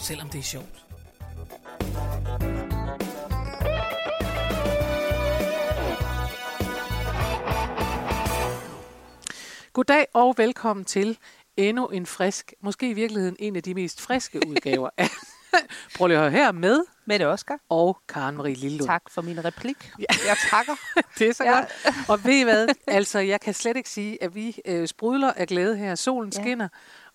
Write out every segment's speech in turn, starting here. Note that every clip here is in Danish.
selvom det er sjovt. Goddag og velkommen til endnu en frisk, måske i virkeligheden en af de mest friske udgaver af Prøv lige at høre her med Mette Oskar. og Karen Marie Lillund. Tak for min replik. Ja. Jeg takker. Det er så Ja. godt. Og ved I hvad? Altså, jeg kan slet ikke sige, at vi øh, sprudler af glæde her. Solen Ja. skinner,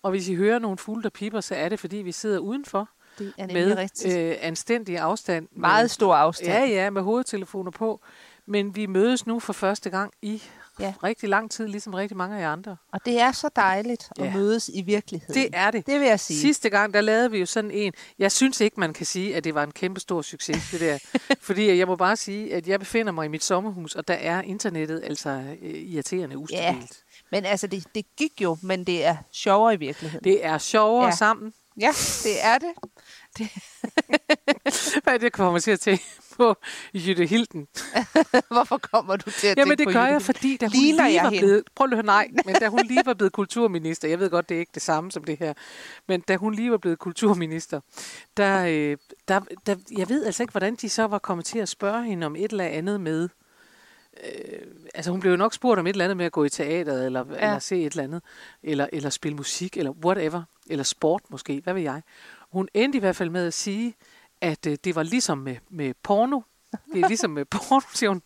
og hvis I hører nogle fugle, der piper, så er det, fordi vi sidder udenfor Det er med rigtigt. øh, anstændig afstand. Med, Meget stor afstand. Ja, ja, med hovedtelefoner på. Men vi mødes nu for første gang i Ja. rigtig lang tid, ligesom rigtig mange af jer andre. Og det er så dejligt at Ja. mødes i virkeligheden. Det er det. Det vil jeg sige. Sidste gang, der lavede vi jo sådan en. Jeg synes ikke, man kan sige, at det var en kæmpe stor succes, det der. Fordi jeg må bare sige, at jeg befinder mig i mit sommerhus, og der er internettet altså øh, irriterende ustabilt. Men altså, det, det gik jo, men det er sjovere i virkeligheden. Det er sjovere ja. Sammen. Ja, det er det. Hvad er det, kommer til at tænke på Jytte Hilden? Hvorfor kommer du til at Jamen tænke det på gør Jytte jeg, fordi da hun Ligner lige var hende? blevet... Prøv lige at høre, nej. Men da hun lige var blevet kulturminister, jeg ved godt, det er ikke det samme som det her, men da hun lige var blevet kulturminister, der, øh, der, der, jeg ved altså ikke, hvordan de så var kommet til at spørge hende om et eller andet med... Øh, altså hun blev jo nok spurgt om et eller andet med at gå i teateret, eller, ja. eller se et eller andet, eller, eller spille musik, eller whatever, eller sport måske, hvad ved jeg. Hun endte i hvert fald med at sige, at øh, det var ligesom med, med porno. Det er ligesom med porno, siger hun.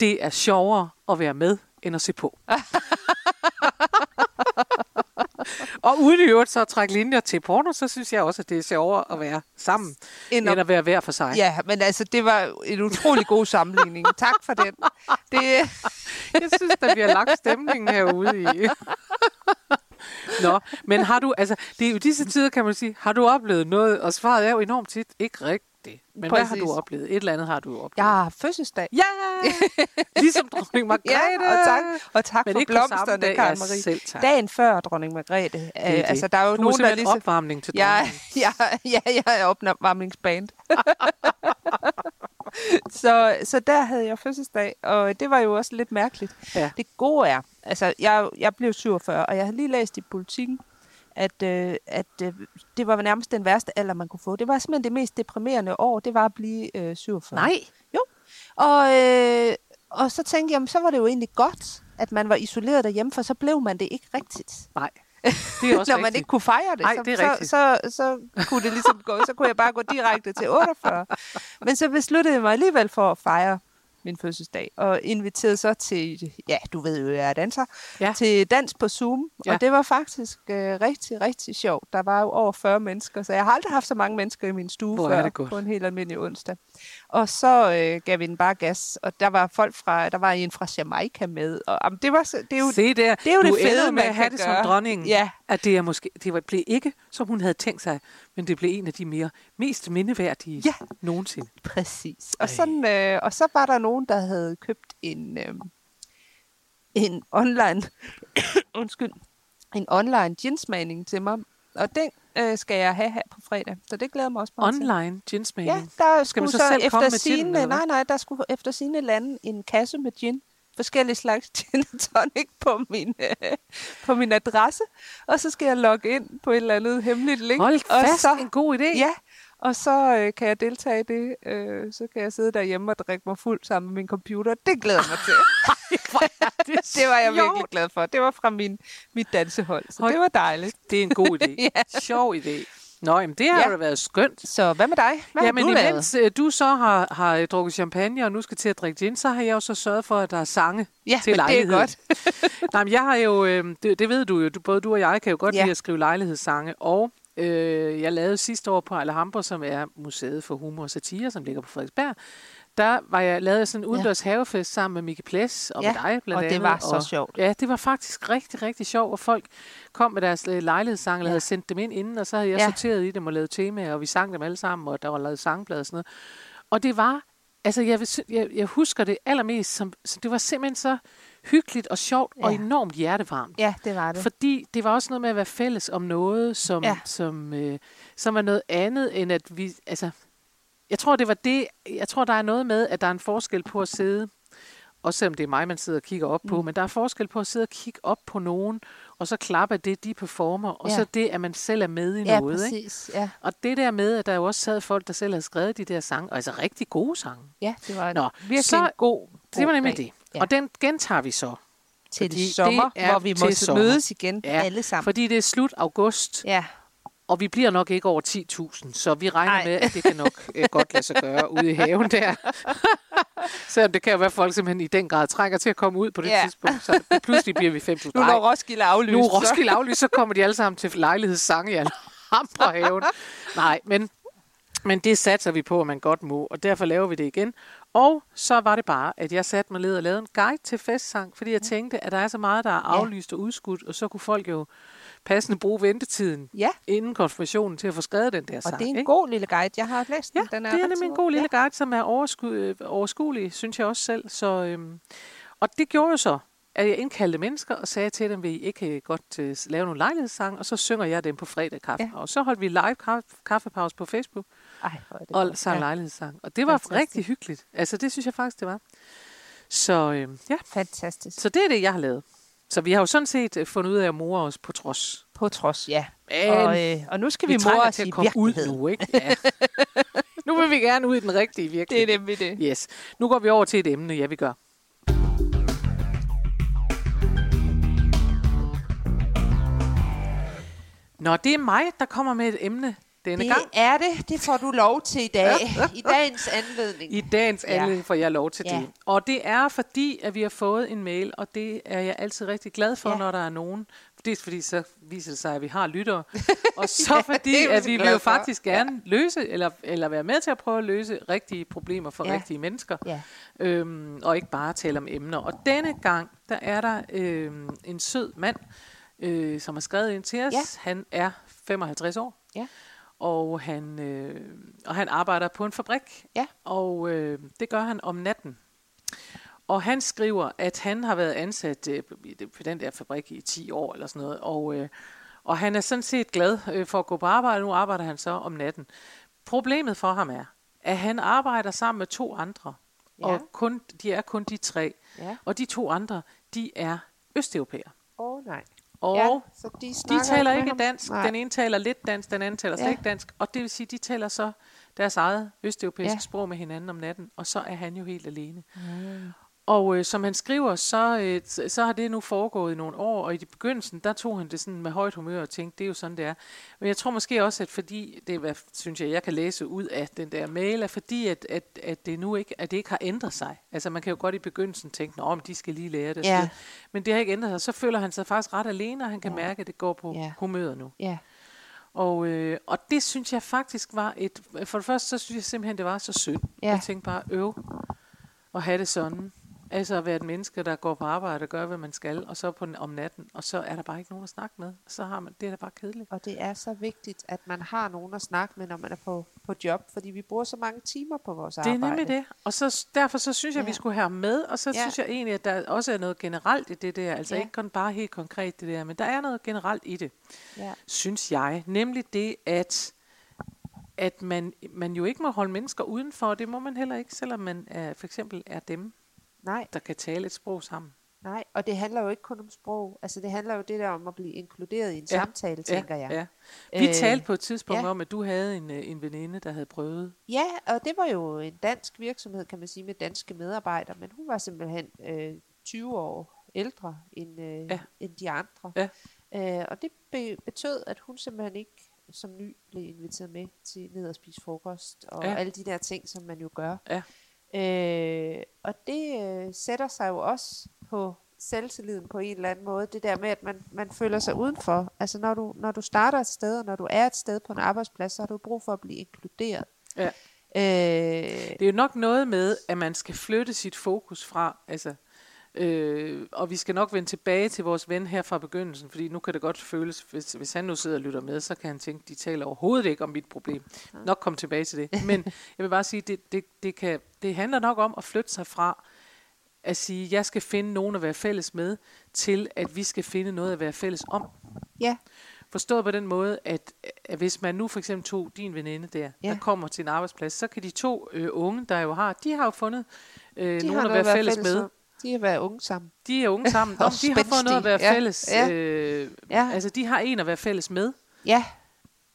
Det er sjovere at være med, end at se på. og uden i øvrigt så at trække linjer til porno, så synes jeg også, at det er sjovere at være sammen, End end at- at være hver for sig. Ja, men altså, det var en utrolig god sammenligning. tak for den. Det, Jeg synes, der bliver lagt stemningen herude i. Nå, men har du, altså, det er jo disse tider, kan man sige, har du oplevet noget? Og svaret er jo enormt tit, ikke rigtigt. Men hvad har Præcis. du oplevet? Et eller andet har du oplevet. jeg har fødselsdag. Ja! Ligesom dronning Margrethe. Ja, og tak, og tak Men for ikke blomsterne, dag. Karen Ja, Marie. selv tak. Dagen før dronning Margrethe. Det Øh, er det. altså, der er jo du er nogen, der simpelthen lige så... opvarmning til Ja, dronningen. ja, ja, jeg er opvarmningsband. så, så der havde jeg fødselsdag, og det var jo også lidt mærkeligt. Ja. Det gode er, altså jeg, jeg blev 47, og jeg havde lige læst i politikken, at, øh, at øh, det var nærmest den værste alder, man kunne få. Det var simpelthen det mest deprimerende år, det var at blive øh, 47. Nej. Jo. Og, øh, og så tænkte jeg, jamen, så var det jo egentlig godt, at man var isoleret derhjemme, for så blev man det ikke rigtigt. Nej. Det er også Når man rigtigt. ikke kunne fejre det, Nej, så, det så, rigtigt. så, så, kunne det ligesom gå, så kunne jeg bare gå direkte til 48. Men så besluttede jeg mig alligevel for at fejre min fødselsdag, og inviterede så til, ja, du ved jo, jeg er danser, Ja. til dans på Zoom, Ja. og det var faktisk øh, rigtig, rigtig sjovt. Der var jo over 40 mennesker, så jeg har aldrig haft så mange mennesker i min stue Hvor før på en helt almindelig onsdag. Og så øh, gav vi den bare gas, og der var folk fra, der var en fra Jamaica med, og jamen, det var det er jo, Se der, det er jo du det fede, med at have det gøre. som dronningen. Ja. At det, er måske, det var- blev ikke, som hun havde tænkt sig, men det blev en af de mere mest mindeværdige Ja. nogensinde. Præcis. Og, Ej. sådan, øh, og så var der nogen, der havde købt en, øh, en online, undskyld, en online ginsmagning til mig. Og den øh, skal jeg have her på fredag. Så det glæder mig også meget. Online ginsmagning. Ja, der Skal skulle man så så, selv komme efter med sine, eller hvad? nej, nej, der skulle efter sine lande en kasse med gin. Forskellige slags gin og tonic på min, øh, på min adresse. Og så skal jeg logge ind på et eller andet hemmeligt link. Hold og fast, så, en god idé. Ja, og så øh, kan jeg deltage i det. Øh, så kan jeg sidde derhjemme og drikke mig fuld sammen med min computer. Det glæder jeg mig til. det, det var jeg virkelig glad for. Det var fra min, mit dansehold, så Hold- det var dejligt. Det er en god idé. Ja. Sjov idé. Nå, jamen, det har Ja. da været skønt. Så hvad med dig? Hvad Jamen, har du lavet? imens øh, du så har, har drukket champagne, og nu skal til at drikke gin, så har jeg jo så sørget for, at der er sange Ja, til men det er lejligheden. godt. Nej, men jeg har jo, øh, det, det ved du jo, du, både du og jeg kan jo godt Ja. lide at skrive lejlighedssange, og øh, jeg lavede sidste år på Alhambra, som er Museet for Humor og Satire, som ligger på Frederiksberg. Der var jeg lavet sådan en udendørs ja. havefest sammen med Mikke Ples og Ja, med dig blandt og det andet. var så sjovt. Ja, det var faktisk rigtig, rigtig sjovt, og folk kom med deres øh, lejlighedssange, eller Ja. havde sendt dem ind inden, og så havde jeg Ja. sorteret i dem og lavet temaer, og vi sang dem alle sammen, og der var lavet sangblad og sådan noget. Og det var, altså jeg, vil, jeg, jeg husker det allermest, som, så det var simpelthen så hyggeligt og sjovt ja. og enormt hjertevarmt. Ja, det var det. Fordi det var også noget med at være fælles om noget, som, ja. Som, øh, som var noget andet, end at vi... Altså, jeg tror, det var det... Jeg tror, der er noget med, at der er en forskel på at sidde, også selvom det er mig, man sidder og kigger op på, Mm. men der er forskel på at sidde og kigge op på nogen, og så klappe det, de performer, og Ja. så det, at man selv er med i ja, noget. Ikke? præcis. Ja. Og det der med, at der jo også sad folk, der selv havde skrevet de der sange, og altså rigtig gode sange. ja, det var Nå, virkelig så- en god, Det var god nemlig dag. det. Ja. Og den gentager vi så. Til sommer, det er hvor vi må mødes igen Ja, alle sammen. Fordi det er slut august, Ja, Og vi bliver nok ikke over 10.000, så vi regner Ej. med, at det kan nok øh, godt lade sig gøre ude i haven der. Selvom det kan jo være, at folk simpelthen i den grad trænger til at komme ud på det Ja. tidspunkt. Så pludselig bliver vi 5.000. nu når Roskilde aflyst. nu er Roskilde aflyst, så kommer de alle sammen til lejlighedssange i Alhambra haven. Nej, men, men det satser vi på, at man godt må, og derfor laver vi det igen. Og så var det bare, at jeg satte mig ned og lavede en guide til festsang, fordi jeg tænkte, at der er så meget, der er aflyst og udskudt, og så kunne folk jo passende bruge ventetiden Ja, inden konfirmationen til at få skrevet den der og sang. det er en ikke? god lille guide. Jeg har læst den. Ja, den er det er nemlig en god lille guide, som er oversku- øh, overskuelig, synes jeg også selv. Så, øhm, og det gjorde jo så, at jeg indkaldte mennesker og sagde til dem, vil I ikke øh, godt øh, lave nogle lejlighedssange, og så synger jeg dem på fredag kaffe. Ja. Og så holdt vi live kaffe, kaffepause på Facebook Ja. Ej, det og sang ja. lejlighedssang. Og det var Fantastisk. rigtig hyggeligt. Altså det synes jeg faktisk, det var. Så øhm, ja, Fantastisk. så det er det, jeg har lavet. Så vi har jo sådan set øh, fundet ud af at more os på trods. På trods, ja. Men Og, øh, og nu skal vi, vi vi trænger mor os til at komme ud nu, ikke? Ja. nu vil vi gerne ud i den rigtige Det virkelighed. er nemlig det. Yes. Nu går vi over til et emne, ja, vi gør. Nå, det er mig, der kommer med et emne denne Det gang. er det. Det får du lov til i dag. I dagens anledning. I dagens Ja. anledning får jeg lov til Ja. det. Og det er fordi, at vi har fået en mail, og det er jeg altid rigtig glad for, Ja. når der er nogen. Dels fordi, så viser det sig, at vi har lyttere. og så Ja, fordi, det at vi vil jo faktisk gerne løse, eller, eller være med til at prøve at løse rigtige problemer for Ja. rigtige mennesker. Ja. øhm, og ikke bare tale om emner. Og denne gang, der er der øhm, en sød mand, øh, som har skrevet ind til os. Ja. Han er 55 år. Ja. Og han, øh, og han arbejder på en fabrik. Ja. Og øh, det gør han om natten. Og han skriver, at han har været ansat øh, på den der fabrik i 10 år eller sådan noget. Og, øh, og han er sådan set glad øh, for at gå på arbejde. Nu arbejder han så om natten. Problemet for ham er, at han arbejder sammen med to andre. Ja. Og kun, de er kun de tre. Ja. Og de to andre, de er østeuropæere. Åh, oh, nej. Og ja, så de, de taler ikke dansk. Nej. Den ene taler lidt dansk, den anden taler slet Ja. ikke dansk. Og det vil sige, de taler så deres eget østeuropæiske Ja. sprog med hinanden om natten, og så er han jo helt alene. Mm. Og øh, som han skriver, så, øh, så- har det nu foregået i nogle år, og i de begyndelsen, der tog han det sådan med højt humør og tænkte, det er jo sådan, det er. Men jeg tror måske også, at fordi, det er, hvad, synes jeg, jeg kan læse ud af den der mail, er fordi, at, at, at det nu ikke, at det ikke har ændret sig. Altså man kan jo godt i begyndelsen tænke, nå, men de skal lige lære det. Ja. Ja. Men det har ikke ændret sig. Så føler han sig faktisk ret alene, og han kan Ja. mærke, at det går på Ja. humøret nu. Ja. Og, øh, og det synes jeg faktisk var et... For det første, så synes jeg simpelthen, det var så synd. Ja. Jeg tænkte bare, øv og have det sådan. Altså at være et menneske, der går på arbejde og gør, hvad man skal, og så på om natten, og så er der bare ikke nogen at snakke med. Så har man, det er da bare kedeligt. Og det er så vigtigt, at man har nogen at snakke med, når man er på, på job, fordi vi bruger så mange timer på vores Det er arbejde. nemlig det. Og så, derfor så synes jeg, at vi Ja. skulle have med, og så Ja. synes jeg egentlig, at der også er noget generelt i det der. Altså Ja. ikke kun bare helt konkret det der, men der er noget generelt i det. Ja. synes jeg. Nemlig det, at, at man, man jo ikke må holde mennesker udenfor. Det må man heller ikke, selvom man er, for eksempel er dem, Nej, der kan tale et sprog sammen. nej, og det handler jo ikke kun om sprog. Altså det handler jo det der om at blive inkluderet i en Ja. samtale, tænker jeg. Ja. Vi Øh, talte på et tidspunkt ja. om, at du havde en, øh, en veninde, der havde prøvet. Ja, og det var jo en dansk virksomhed, kan man sige, med danske medarbejdere, men hun var simpelthen øh, 20 år ældre end, øh, Ja. ja. end de andre. Ja. Øh, og det be- betød, at hun simpelthen ikke som ny blev inviteret med til ned og spise frokost, og Ja. ja. alle de der ting, som man jo gør. Ja. Øh, og det øh, sætter sig jo også på selvtilliden på en eller anden måde. Det der med, at man, man føler sig udenfor. Altså når du, når du starter et sted, og når du er et sted på en arbejdsplads, så har du brug for at blive inkluderet. Ja. Øh, Det er jo nok noget med, at man skal flytte sit fokus fra, altså, øh, og vi skal nok vende tilbage til vores ven her fra begyndelsen, fordi nu kan det godt føles, hvis, hvis han nu sidder og lytter med, så kan han tænke, de taler overhovedet ikke om mit problem. Nok komme tilbage til det. Men jeg vil bare sige, det, det, det, kan, det handler nok om at flytte sig fra, at sige, jeg skal finde nogen at være fælles med, til at vi skal finde noget at være fælles om. ja, Forstået på den måde, at, at hvis man nu for eksempel tog din veninde der, Ja. der kommer til en arbejdsplads, så kan de to øh, unge, der jo har, de har jo fundet øh, de nogen at være fælles med. om. De har været unge sammen. De er unge sammen. Nå, Og de har fået noget at være. Ja. fælles. Ja. Øh, Ja. Altså, de har en at være fælles med, Ja,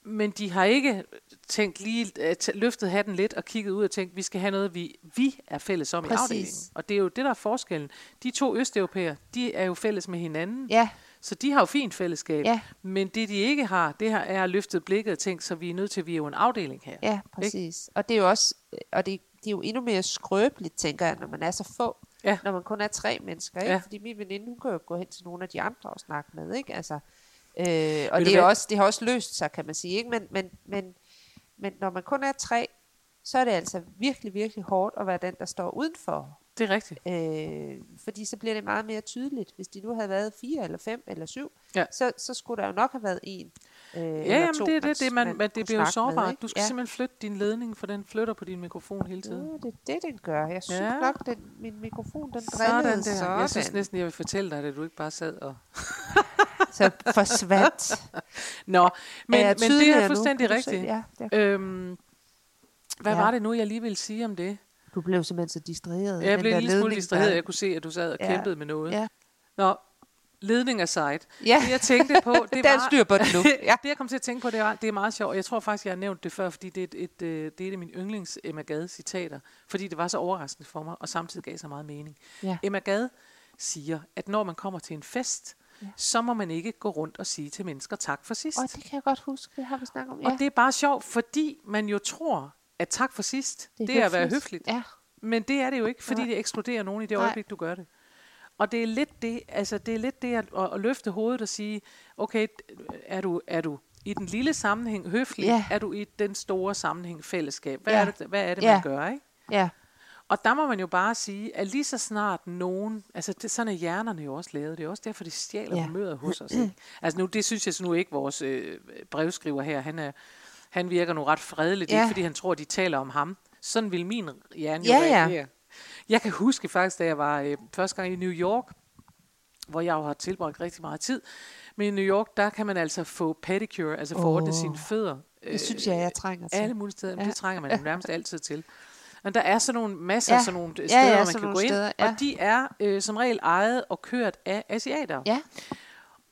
men de har ikke tænkt lige, øh, løftet hatten lidt og kigget ud og tænkt, vi skal have noget, vi, vi er fælles om Præcis. i afdelingen. Og det er jo det, der er forskellen. De to østeuropæere, de er jo fælles med hinanden. ja, Så de har jo fint fællesskab. Ja. Men det, de ikke har, det her er løftet blikket og tænkt, så vi er nødt til, vi er jo en afdeling her. ja, præcis. Og det er jo også, og det, det er jo endnu mere skrøbeligt, tænker jeg, når man er så få. Ja. Når man kun er tre mennesker, ikke? Ja. Fordi min veninde, hun kan jo gå hen til nogle af de andre og snakke med, ikke? Altså, øh, og det, er også, det har også løst sig, kan man sige, ikke? Men, men, men, men når man kun er tre, så er det altså virkelig, virkelig hårdt at være den, der står udenfor. Det er rigtigt. Øh, fordi så bliver det meget mere tydeligt. Hvis de nu havde været fire eller fem eller syv, Ja. så, så skulle der jo nok have været en. Øh, Ja, jamen, to, det er det, det man, man, det bliver jo med, sårbart. ikke? Du skal ja. simpelthen flytte din ledning, for den flytter på din mikrofon hele Ja, tiden. det er det, den gør. Jeg synes Ja. ja. nok, den, min mikrofon, den Sådan drillede der. sådan. Jeg synes næsten, jeg vil fortælle dig, at du ikke bare sad og... så forsvandt. Nå, men, Er men det er nu? fuldstændig se? rigtigt. Ja, det Øhm, hvad Ja. var det nu, jeg lige ville sige om det? du blev simpelthen så distraheret. af Jeg blev en lille smule distraheret. Jeg kunne se, at du sad og Ja. kæmpede med noget. Ja. Nå, ledning aside. Ja, Det jeg tænkte på, det var... styr på det nu. Ja. det jeg kom til at tænke på, det, var, det er meget sjovt. Jeg tror faktisk, jeg har nævnt det før, fordi det er et, et, øh, det er et af mine yndlings Emma Gade citater. Fordi det var så overraskende for mig, og samtidig gav så meget mening. Ja. Emma Gade siger, at når man kommer til en fest, Ja. så må man ikke gå rundt og sige til mennesker tak for sidst. Og det kan jeg godt huske, det har vi snakket om. Ja. Og det er bare sjovt, fordi man jo tror, at tak for sidst, det er, det er at være høfligt. Ja, Men det er det jo ikke, fordi Nej. det ekskluderer nogen i det Nej. øjeblik, du gør det. Og det er lidt det, altså det er lidt det at, at, at løfte hovedet og sige, okay, er du, er du i den lille sammenhæng høflig, Ja. er du i den store sammenhæng fællesskab? Hvad Ja. er det, hvad er det Ja. man gør, ikke? ja, Og der må man jo bare sige, at lige så snart nogen, altså det, sådan er hjernerne jo også lavet, det er også derfor, det stjæler Ja. ja. humøret hos os. Ikke? Altså nu, det synes jeg så nu ikke, vores øh, brevskriver her, han, er, han virker nu ret fredeligt, Ja. ikke fordi han tror, de taler om ham. Sådan vil min hjerne jo Ja, ja. Jeg kan huske faktisk, da jeg var øh, første gang i New York, hvor jeg jo har tilbragt rigtig meget tid. Men i New York, der kan man altså få pedicure, altså Åh. ordnet sine fødder. det synes jeg, jeg trænger til. Alle mulige steder. Ja. Ja. Det trænger man nærmest altid til. Men der er sådan nogle masser Ja. af sådan nogle Ja, steder, ja, man sådan kan gå ind. steder, ja. Og de er øh, som regel ejet og kørt af asiater. Ja,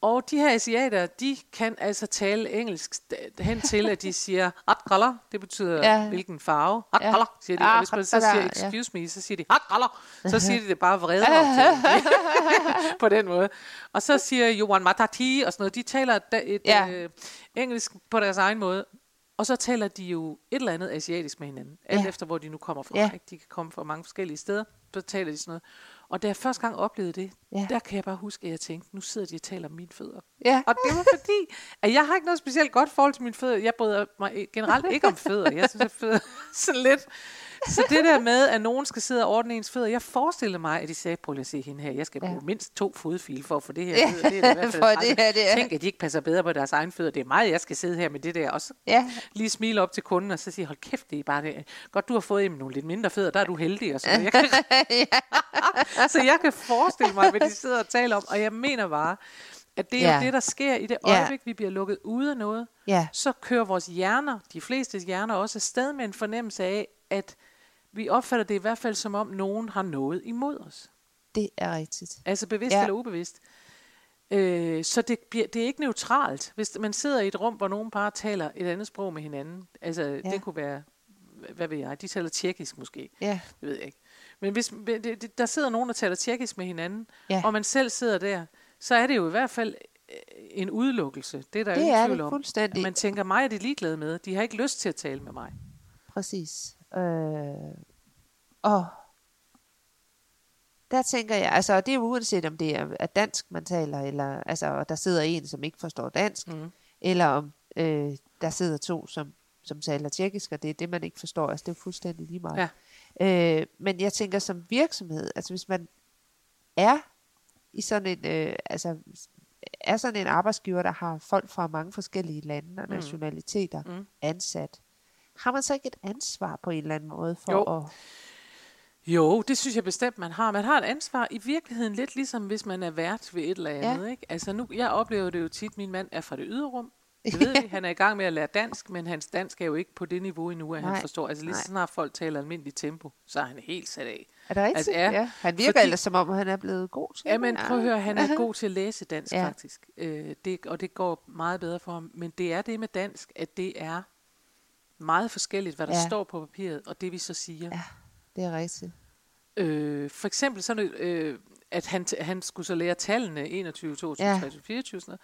Og de her asiater, de kan altså tale engelsk hen til, at de siger ret color. Det betyder Ja. hvilken farve. Ret Ja. color, siger de. Ah, Og hvis man så siger excuse me, så siger de ret color. Så siger de det bare vredere til på den måde. Og så siger Johan Matati og sådan noget. De taler et Ja. øh, engelsk på deres egen måde. Og så taler de jo et eller andet asiatisk med hinanden. Alt Ja. efter, hvor de nu kommer fra. Ja. Ikke? De kan komme fra mange forskellige steder. Så taler de sådan noget. Og da jeg første gang oplevede det, Ja. der kan jeg bare huske, at jeg tænkte, nu sidder de og taler om mine fødder. ja. Og det var fordi, at jeg har ikke noget specielt godt forhold til mine fødder. Jeg bryder mig generelt ikke om fødder. Jeg synes, at fødder er sådan lidt... Så det der med, at nogen skal sidde og ordne ens fødder, jeg forestiller mig, at de sagde, prøv lige at se hende her, jeg skal Ja. bruge mindst to fodfil for at få det her. Ja. Det er i hvert fald for det her, det er- Tænk, at de ikke passer bedre på deres egen fødder. Det er mig, jeg skal sidde her med det der. Og så Ja. lige smile op til kunden og så sige, hold kæft, det er bare det. Godt, du har fået jamen, nogle lidt mindre fødder, der er du heldig. Og så, jeg kan, så jeg kan forestille mig, hvad de sidder og taler om. Og jeg mener bare, at det er Ja. jo det, der sker i det Ja. øjeblik, vi bliver lukket ude af noget. Ja. Så kører vores hjerner, de fleste hjerner også afsted med en fornemmelse af, at vi opfatter det i hvert fald som om, nogen har noget imod os. Det er rigtigt. Altså bevidst Ja. eller ubevidst. Øh, så det, bliver, det er ikke neutralt. Hvis man sidder i et rum, hvor nogen bare taler et andet sprog med hinanden. Altså Ja. det kunne være, hvad ved jeg, de taler tjekkisk måske. Ja. Det ved jeg ikke. Men hvis der sidder nogen, der taler tjekkisk med hinanden, Ja. og man selv sidder der, så er det jo i hvert fald øh, en udelukkelse. Det er der Det ingen er tvivl om. fuldstændig. Man tænker, mig er de ligeglade med. De har ikke lyst til at tale med mig. Præcis. Øh, og der tænker jeg, altså og det er uanset om det er, er dansk, man taler, eller altså, og der sidder en, som ikke forstår dansk, Mm. eller om øh, der sidder to, som, som taler tjekkisk, og det er det, man ikke forstår. Altså, det er fuldstændig lige meget. Ja. Øh, men jeg tænker, som virksomhed, altså hvis man er i sådan en, øh, altså er sådan en arbejdsgiver, der har folk fra mange forskellige lande og Mm. nationaliteter Mm. ansat, har man så ikke et ansvar på en eller anden måde for Jo. at... Jo, det synes jeg bestemt, man har. Man har et ansvar i virkeligheden lidt ligesom, hvis man er vært ved et eller andet. Ja. Ikke? Altså nu, jeg oplever det jo tit, min mand er fra det ydre rum. Det ved vi. Han er i gang med at lære dansk, men hans dansk er jo ikke på det niveau endnu, at Nej, han forstår. Altså lige så snart folk taler almindeligt tempo, så er han helt sat af. Er det rigtigt? Altså, ja, ja. Han virker fordi- ellers som om, han er blevet god til Ja, men prøv at høre, han er god til at læse dansk ja. faktisk. Øh, det, og det går meget bedre for ham. Men det er det med dansk, at det er meget forskelligt, hvad der Ja. står på papiret, og det vi så siger. Ja. Det er rigtigt. Øh, for eksempel sådan, øh, at han, han skulle så lære tallene 21, 22, Ja. ja. 23, 24, sådan noget.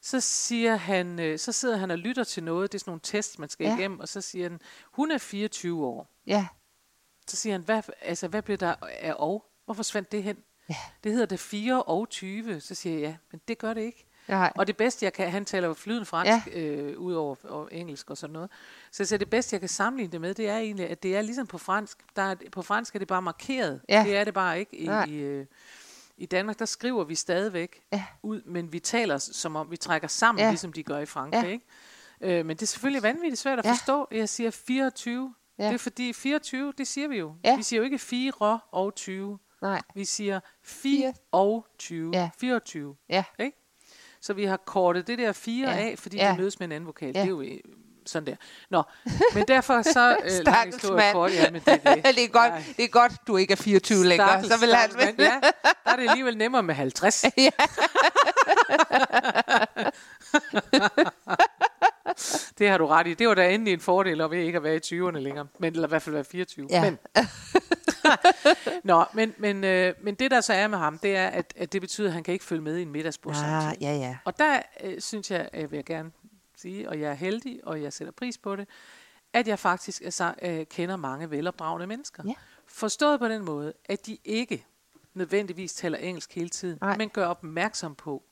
Så siger han, øh, så sidder han og lytter til noget, det er sådan nogle tests, man skal Ja. ja. igennem, og så siger han, hun er 24 år. Ja. Så siger han, hvad, altså, hvad blev der af og? Hvor forsvandt det hen? Ja. Det hedder det 4 og 20. Så siger jeg, ja, men det gør det ikke. Nej. Og det bedste, jeg kan, han taler jo flydende fransk, ja. øh, ud over og engelsk og sådan noget. Så jeg siger, det bedste, jeg kan sammenligne det med, det er egentlig, at det er ligesom på fransk. Der er, på fransk er det bare markeret. Ja. Det er det bare ikke. I, Nej. i, øh, I Danmark, der skriver vi stadigvæk Ja. ud, men vi taler som om, vi trækker sammen, Ja. ligesom de gør i Frankrig. Ja. Ikke? Øh, men det er selvfølgelig vanvittigt svært at Ja. forstå. Jeg siger 24. Ja. Det er fordi 24, det siger vi jo. Ja. Vi siger jo ikke 4 og 20. Nej. Vi siger Fire. 4 og 20. Ja. 24. Ja. Ikke? Så vi har kortet det der 4 Ja. af, fordi Ja. ja. de mødes med en anden vokal. Ja. Det er jo øh, sådan der. Nå, men derfor så... Øh, Stakkels mand. kort, ja, men det, er det. det, er godt, Ej. det er godt, du ikke er 24 længere. Stakkels, Så vil han mand. Ja, der er det alligevel nemmere med 50. Ja. Det har du ret i. Det var da endelig en fordel ved ikke at være i 20'erne længere. Men, eller i hvert fald være 24. Ja. Men, Nå, men, men, øh, men det der så er med ham, det er, at, at det betyder, at han kan ikke følge med i en middagsbord Ah, samtidig. ja, ja. Og der øh, synes jeg, øh, vil jeg gerne sige, og jeg er heldig, og jeg sætter pris på det, at jeg faktisk altså, øh, kender mange velopdragende mennesker. Ja. Forstået på den måde, at de ikke nødvendigvis taler engelsk hele tiden, Nej. men gør opmærksom på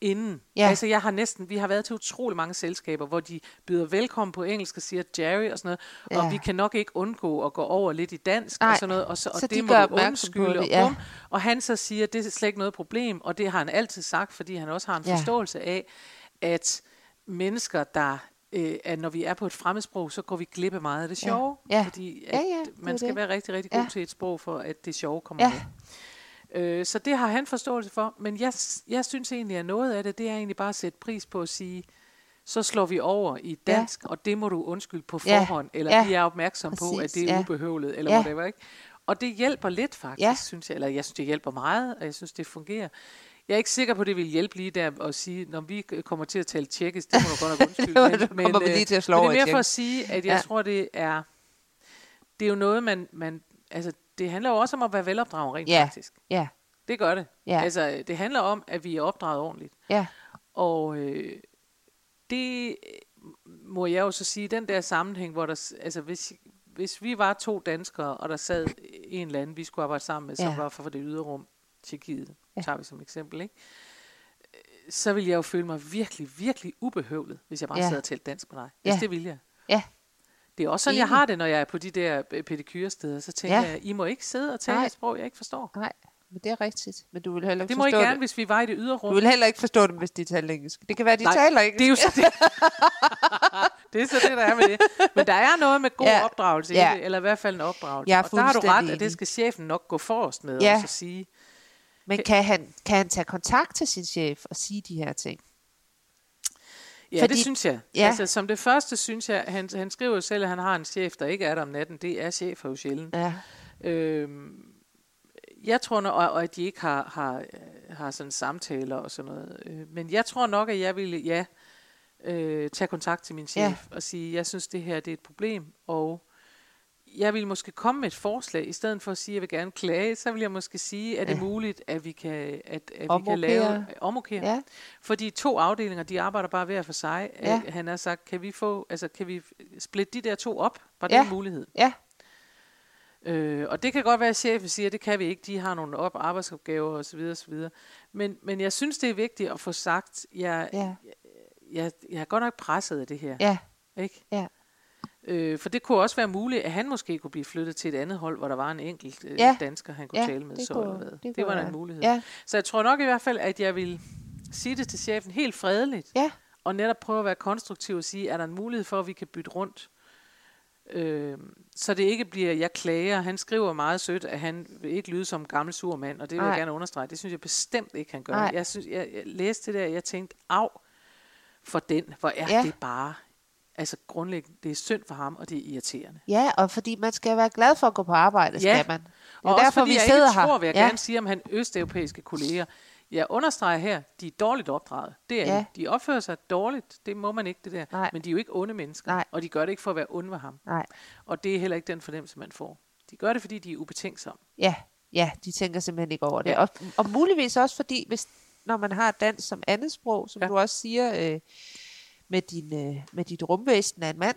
inden. Ja. Altså jeg har næsten, vi har været til utrolig mange selskaber, hvor de byder velkommen på engelsk og siger Jerry og sådan noget, Ja. og vi kan nok ikke undgå at gå over lidt i dansk Nej. og sådan noget, og, så, og Så det de må du undskylde. det, ja. og, og han så siger, at det er slet ikke noget problem, og det har han altid sagt, fordi han også har en Ja. forståelse af, at mennesker, der øh, at når vi er på et fremmedsprog, så går vi glip af meget af det Ja. sjove, Ja. fordi Ja, at ja, er man skal det. være rigtig, rigtig god Ja. til et sprog, for at det sjove kommer Ja. med. Øh, så det har han forståelse for, men jeg, jeg synes egentlig, at noget af det, det er egentlig bare at sætte pris på at sige, så slår vi over i dansk, og det må du undskylde på Ja. forhånd, eller Ja. vi er opmærksom på, Præcis. at det er Ja. ubehøvlet, eller Ja. whatever, ikke? Og det hjælper lidt faktisk, Ja. synes jeg, eller jeg synes, det hjælper meget, og jeg synes, det fungerer. Jeg er ikke sikker på, at det vil hjælpe lige der at sige, når vi kommer til at tale tjekkisk, det må du godt nok undskylde. Kommer vi øh, lige til at slå men det er mere for at sige, at jeg Ja. ja. tror, det er, det er jo noget, man, man, altså det handler jo også om at være velopdraget rent Ja. faktisk. Ja, Det gør det. Ja. Altså, det handler om, at vi er opdraget ordentligt. ja, Og øh, det må jeg jo så sige, den der sammenhæng, hvor der, altså hvis, hvis vi var to danskere, og der sad en eller anden, vi skulle arbejde sammen med, som Ja. var fra det ydre rum, Tjekkiet, Ja. ja. tager vi som eksempel, ikke? Øh, så ville jeg jo føle mig virkelig, virkelig ubehøvlet, hvis jeg bare Ja. sad og talte dansk med dig. Ja. Hvis det ville jeg. ja. Det er også sådan, jeg Enig. har det, når jeg er på de der øh, pedikyresteder. Så tænker Ja. ja. jeg, I må ikke sidde og tale Nej. et sprog, jeg ikke forstår. Nej, men det er rigtigt. Men du vil heller ikke Det må I gerne, det. hvis vi var i det ydre rum. Du vil heller ikke forstå dem, hvis de taler engelsk. Det kan være, de Nej, taler engelsk. Det er jo så det. det er så det, der er med det. Men der er noget med god Ja. ja. opdragelse Ja. det, eller i hvert fald en opdragelse. Jeg er og der har du ret, at det skal chefen nok gå forrest med Ja. og så sige. Men kan han, kan han tage kontakt til sin chef og sige de her ting? Ja, Fordi- det synes jeg. ja. Altså, som det første synes jeg, han, han skriver jo selv, at han har en chef, der ikke er der om natten. Det er chefer jo sjældent. Ja, Øhm, jeg tror, nok, og, og at de ikke har, har, øh, har sådan samtaler og sådan noget. Øh, men jeg tror nok, at jeg ville, ja, øh, tage kontakt til min chef Ja. og sige, jeg synes, det her det er et problem, og jeg vil måske komme med et forslag, i stedet for at sige, at jeg vil gerne klage, så vil jeg måske sige, er det Ja. muligt, at vi kan, at, at vi kan lave omokere. ja, Fordi to afdelinger, de arbejder bare hver for sig. Ja. Han har sagt, kan vi få, altså kan vi splitte de der to op? Var det Ja. en mulighed? ja, Øh, og det kan godt være, at chefen siger, at det kan vi ikke, de har nogle op arbejdsopgaver osv. osv. Men, men jeg synes, det er vigtigt at få sagt, jeg, Ja. jeg, jeg, jeg er godt nok presset af det her. Ja, Ikke? ja. Øh, for det kunne også være muligt, at han måske kunne blive flyttet til et andet hold, hvor der var en enkelt øh, Ja. dansker, han kunne Ja, tale med. det så kunne- eller hvad. det Det, var da en mulighed. Ja. Så jeg tror nok i hvert fald, at jeg vil sige det til chefen helt fredeligt, Ja. og netop prøve at være konstruktiv og sige, er der en mulighed for, at vi kan bytte rundt? Øh, så det ikke bliver, jeg klager. Han skriver meget sødt, at han vil ikke lyde som en gammel sur mand, og det vil Nej. jeg gerne understrege. Det synes jeg bestemt ikke, han gør. Jeg, synes, jeg, jeg læste det der, og jeg tænkte, af for den, hvor er Ja. det bare, altså grundlæggende, det er synd for ham, og det er irriterende. ja, og fordi man skal være glad for at gå på arbejde, Ja. skal man. Det Og er derfor, fordi vi jeg sidder ikke her. tror, vil jeg ja. gerne sige om han østeuropæiske kolleger. Jeg understreger her, de er dårligt opdraget. Det er Ja. de. De opfører sig dårligt. Det må man ikke, det der. Nej. Men de er jo ikke onde mennesker. Nej. Og de gør det ikke for at være onde ved ham. Nej. Og det er heller ikke den fornemmelse, man får. De gør det, fordi de er ubetænksomme. Ja, ja, de tænker simpelthen ikke over det. Ja. Og, og muligvis også fordi, hvis, når man har dansk som andet sprog, som. Ja. du også siger, øh, med, din, øh, med dit rumvæsen af en mand,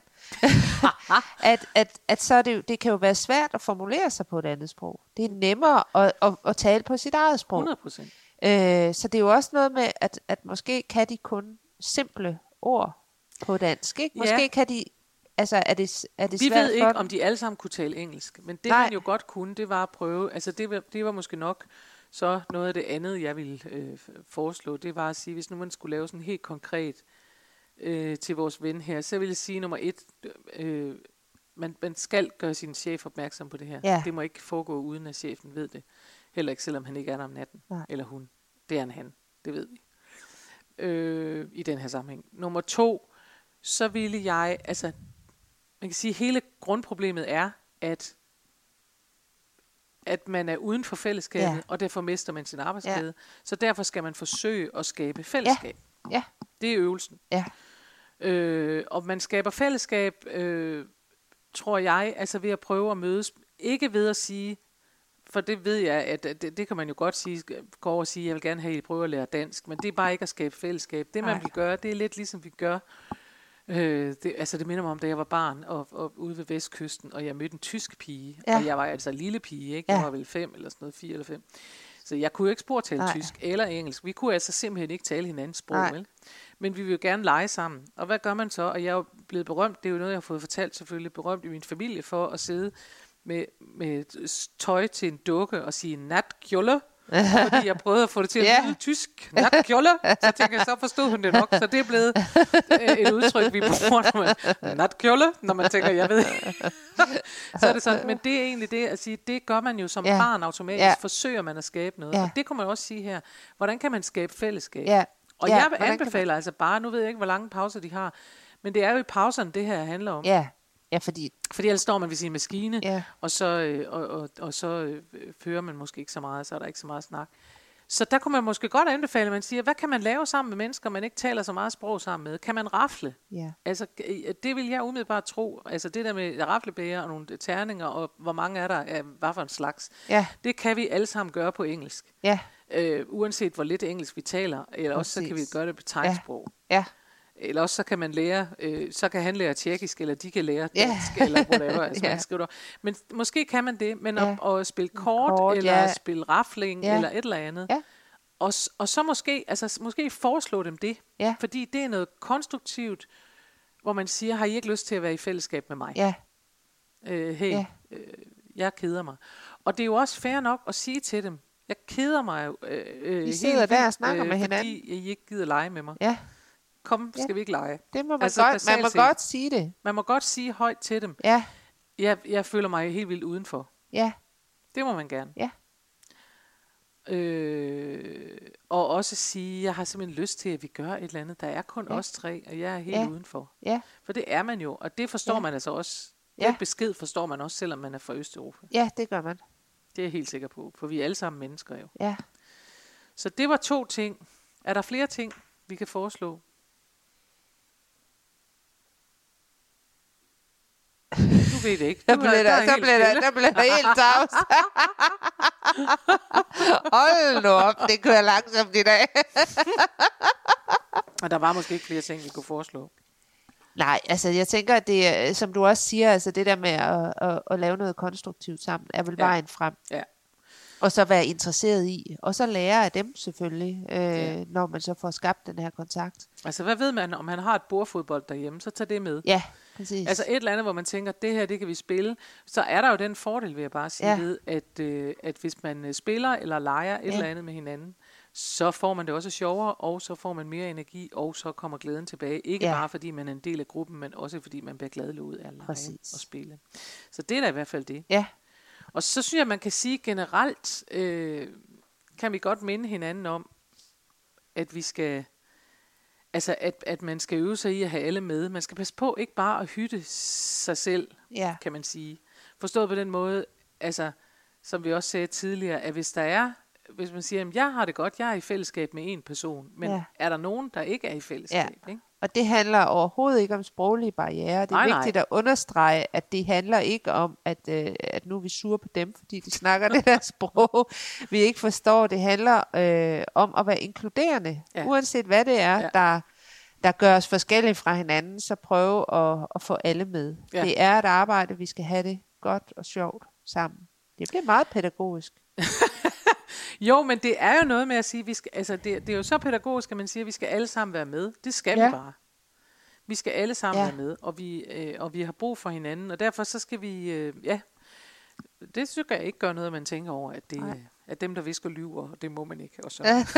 at, at, at så det, det kan jo være svært at formulere sig på et andet sprog. Det er nemmere at, at, at tale på sit eget sprog. 100 procent. Øh, så det er jo også noget med, at, at måske kan de kun simple ord på dansk. Ikke? Måske Ja. kan de, altså er det, er det Vi svært ved for ikke, dem? om de alle sammen kunne tale engelsk. Men det, Nej. man jo godt kunne, det var at prøve. Altså, det var, det var måske nok så noget af det andet, jeg ville øh, foreslå. Det var at sige, hvis nu man skulle lave sådan helt konkret øh, til vores ven her, så ville jeg sige nummer et, øh, man, man skal gøre sin chef opmærksom på det her. Ja. Det må ikke foregå, uden at chefen ved det. Heller ikke, selvom han ikke er der om natten. Nej. Eller hun. Det er en han. Det ved vi. Øh, I den her sammenhæng. Nummer to, så ville jeg, altså, man kan sige, at hele grundproblemet er, at at man er uden for fællesskabet, Ja. ja. og derfor mister man sin arbejdsglæde. Ja. Så derfor skal man forsøge at skabe fællesskab. Ja, Det er øvelsen. ja, Øh, og man skaber fællesskab, øh, tror jeg, altså ved at prøve at mødes. Ikke ved at sige, for det ved jeg, at det, det kan man jo godt sige, gå over og sige, jeg vil gerne have, at I prøver at lære dansk, men det er bare ikke at skabe fællesskab. Det man Nej. vil gøre, det er lidt ligesom vi gør. Øh, det, altså det minder mig om, da jeg var barn og, og ude ved Vestkysten, og jeg mødte en tysk pige, Ja. og jeg var altså en lille pige, ikke? Jeg Ja. var vel fem eller sådan noget, fire eller fem. Så jeg kunne jo ikke spor tale Nej. tysk eller engelsk. Vi kunne altså simpelthen ikke tale hinandens sprog, Nej. vel? Men vi vil jo gerne lege sammen. Og hvad gør man så? Og jeg er jo blevet berømt, det er jo noget, jeg har fået fortalt selvfølgelig, berømt i min familie for at sidde med, med tøj til en dukke og sige natkjolle. Fordi jeg prøvede at få det til at lyde tysk. Natkjolle. Så tænker jeg, så forstod hun det nok. Så det er blevet øh, et udtryk, vi bruger, når man, natkjolle, når man tænker, jeg ved ikke. så er det sådan, men det er egentlig det at sige, det gør man jo som ja. barn automatisk. Ja. Forsøger man at skabe noget. Ja. Og det kunne man også sige her. Hvordan kan man skabe fællesskab? ja. Og ja, jeg vil hvordan kan man- anbefale altså bare, nu ved jeg ikke, hvor lange pauser de har, men det er jo i pauserne, det her handler om. Ja, ja, fordi... Fordi ellers står man ved sin maskine, Ja. og så, øh, og, og, og så øh, fører man måske ikke så meget, så er der ikke så meget snak. Så der kunne man måske godt anbefale, at man siger, hvad kan man lave sammen med mennesker, man ikke taler så meget sprog sammen med? Kan man rafle? Ja, Altså, øh, det vil jeg umiddelbart tro. Altså, det der med raflebæger og nogle terninger, og hvor mange er der af hvad for en slags, ja, det kan vi alle sammen gøre på engelsk. ja, Øh, uanset hvor lidt engelsk vi taler, eller også så kan vi Præcis. gøre det på tegnsprog. ja, Eller også så kan man lære, øh, så kan han lære tjekkisk, eller de kan lære dansk, eller whatever. Altså, man skriver. Men måske kan man det, men Ja. at, at spille kort, Kort, eller ja. spille rafling, Ja. eller et eller andet. Ja. Og, og så måske, altså måske foreslå dem det, Ja. fordi det er noget konstruktivt, hvor man siger, har I ikke lyst til at være i fællesskab med mig? ja, Øh, hey, Ja. øh, jeg keder mig. Og det er jo også fair nok at sige til dem, jeg keder mig jo, øh, øh, I helt sidder der og snakker med Fordi I ikke gider lege med mig. ja. Kom, Ja. skal vi ikke lege? Det må man Altså, godt, man må set. godt sige det. Man må godt sige højt til dem, Ja, jeg, jeg føler mig helt vildt udenfor. ja, Det må man gerne. Ja. Øh, og også sige, jeg har simpelthen lyst til, at vi gør et eller andet. Der er kun Ja. os tre, og jeg er helt Ja. udenfor. ja, For det er man jo, og det forstår Ja. man altså også. Ja. Den besked forstår man også, selvom man er fra Østeuropa. ja, det gør man. Det er jeg helt sikker på, for vi er alle sammen mennesker jo. Ja. Så det var to ting. Er der flere ting, vi kan foreslå? Ved det ikke. Der Du blev er- der, er helt blev der, der blev der helt tavs. Hold nu op, det kører langsomt i dag. Og der var måske ikke flere ting, vi kunne foreslå. Nej, altså jeg tænker, at det som du også siger, altså det der med at, at, at lave noget konstruktivt sammen, er vel Ja. vejen frem. Ja. Og så være interesseret i, og så lære af dem selvfølgelig, øh, ja. når man så får skabt den her kontakt. Altså, hvad ved man, om han har et bordfodbold derhjemme, så tag det med. Ja, præcis. Altså et eller andet, hvor man tænker, det her, det kan vi spille. Så er der jo den fordel, vil jeg bare sige, ja. Ved, at, øh, at hvis man øh, spiller eller leger et Ja. eller andet med hinanden, så får man det også sjovere, og så får man mere energi, og så kommer glæden tilbage. Ikke Ja. bare fordi man er en del af gruppen, men også fordi man bliver glad ud af at lege Præcis. og spille. Så det er da i hvert fald det. ja, Og så synes jeg, man kan sige generelt, øh, kan vi godt minde hinanden om, at vi skal, altså at, at man skal øve sig i at have alle med. Man skal passe på ikke bare at hytte sig selv, ja, kan man sige. Forstået på den måde, altså, som vi også sagde tidligere, at hvis der er, hvis man siger, at jeg har det godt, jeg er i fællesskab med en person, men ja. Ja. er der nogen, der ikke er i fællesskab? Ikke? Og det handler overhovedet ikke om sproglige barriere. Det er Nej, nej. vigtigt at understrege, at det handler ikke om, at, øh, at nu er vi sure på dem, fordi de snakker det der sprog, vi ikke forstår. Det handler øh, om at være inkluderende, Ja. uanset hvad det er, Ja. der, der gør os forskellige fra hinanden, så prøve at, at få alle med. Ja. Det er et arbejde, vi skal have det godt og sjovt sammen. Det bliver meget pædagogisk. Jo, men det er jo noget med at sige, vi skal, altså det, det er jo så pædagogisk, at man siger, at vi skal alle sammen være med. Det skal ja. Vi bare. Vi skal alle sammen ja. Være med, og vi, øh, og vi har brug for hinanden, og derfor så skal vi, øh, ja, det synes jeg ikke gør noget, at man tænker over, at det Nej. at dem, der visker lyver, det må man ikke. Og så. Ja.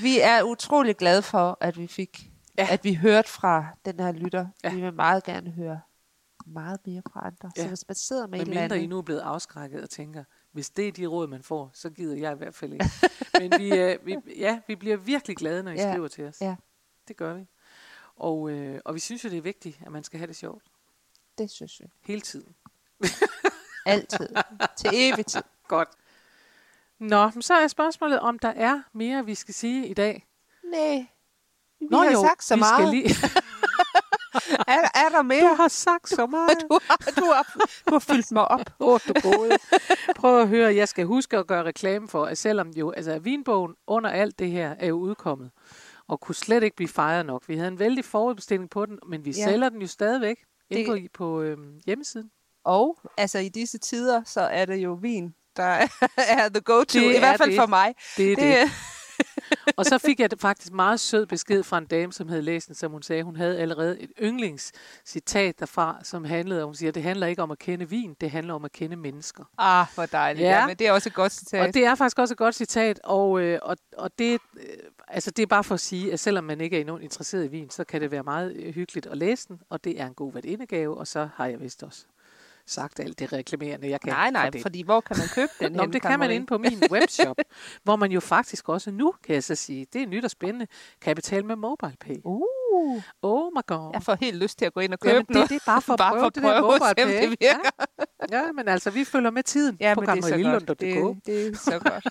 Vi er utrolig glade for, at vi fik, Ja. at vi hørte fra den her lytter. Ja. Vi vil meget gerne høre meget mere fra andre. Ja. Så hvis man sidder med Men et eller mindre I andet, nu er blevet afskrækket og tænker, hvis det er de råd, man får, så gider jeg i hvert fald ikke. Men vi, øh, vi, ja, vi bliver virkelig glade, når I Ja. skriver til os. Ja. Det gør vi. Og, øh, og vi synes jo, det er vigtigt, at man skal have det sjovt det synes jeg. hele tiden. Altid. Til evig tid. Godt. Nå, men så er spørgsmålet, om der er mere, vi skal sige i dag. Nej. Vi Nå har jo, sagt så vi meget. Skal lige... Er, er der mere? du har sagt så meget. du, har, du, har, du har fyldt mig op. Åh, oh, du gode. Prøv at høre, jeg skal huske at gøre reklame for, at selvom jo, altså vinbogen under alt det her er jo udkommet, og kunne slet ikke blive fejret nok. Vi havde en vældig forudbestilling på den, men vi ja. Sælger den jo stadigvæk inde på, Det- på øhm, hjemmesiden. Og altså i disse tider, så er det jo vin, der er the go-to. I er hvert fald det. for mig. Det er det. det Og så fik jeg faktisk meget sød besked fra en dame, som havde læst den, som hun sagde, hun havde allerede et yndlingscitat derfra, som handlede om, hun siger, det handler ikke om at kende vin, det handler om at kende mennesker. Ah, hvor dejligt. Ja. Ja. men det er også et godt citat. Og det er faktisk også et godt citat, og, øh, og, og det, øh, altså det er bare for at sige, at selvom man ikke er enormt interesseret i vin, så kan det være meget øh, hyggeligt at læse den, og det er en god værdindegave, og så har jeg vist også sagt alt det reklamerende, jeg kan. nej, for nej, det. fordi hvor kan man købe den Nå, det kan man inde på min webshop, hvor man jo faktisk også nu, kan jeg så sige, det er nyt og spændende, kan betale med MobilePay. Uh, Oh my god. jeg får helt lyst til at gå ind og købe Jamen, det, noget. det er bare for at Bare prøve for at det der prøve at se, om MobilePay. det virker. Ja. ja, men altså, vi følger med tiden Ja, på men det er så godt. gammelilund.dk. Det, det er så godt.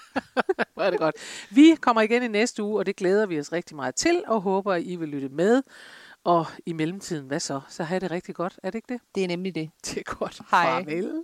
Hvor er det godt. Vi kommer igen i næste uge, og det glæder vi os rigtig meget til, og håber, at I vil lytte med. Og i mellemtiden, hvad så? Så have det rigtig godt. Er det ikke det? Det er nemlig det. Det er godt. Hej. Farvel.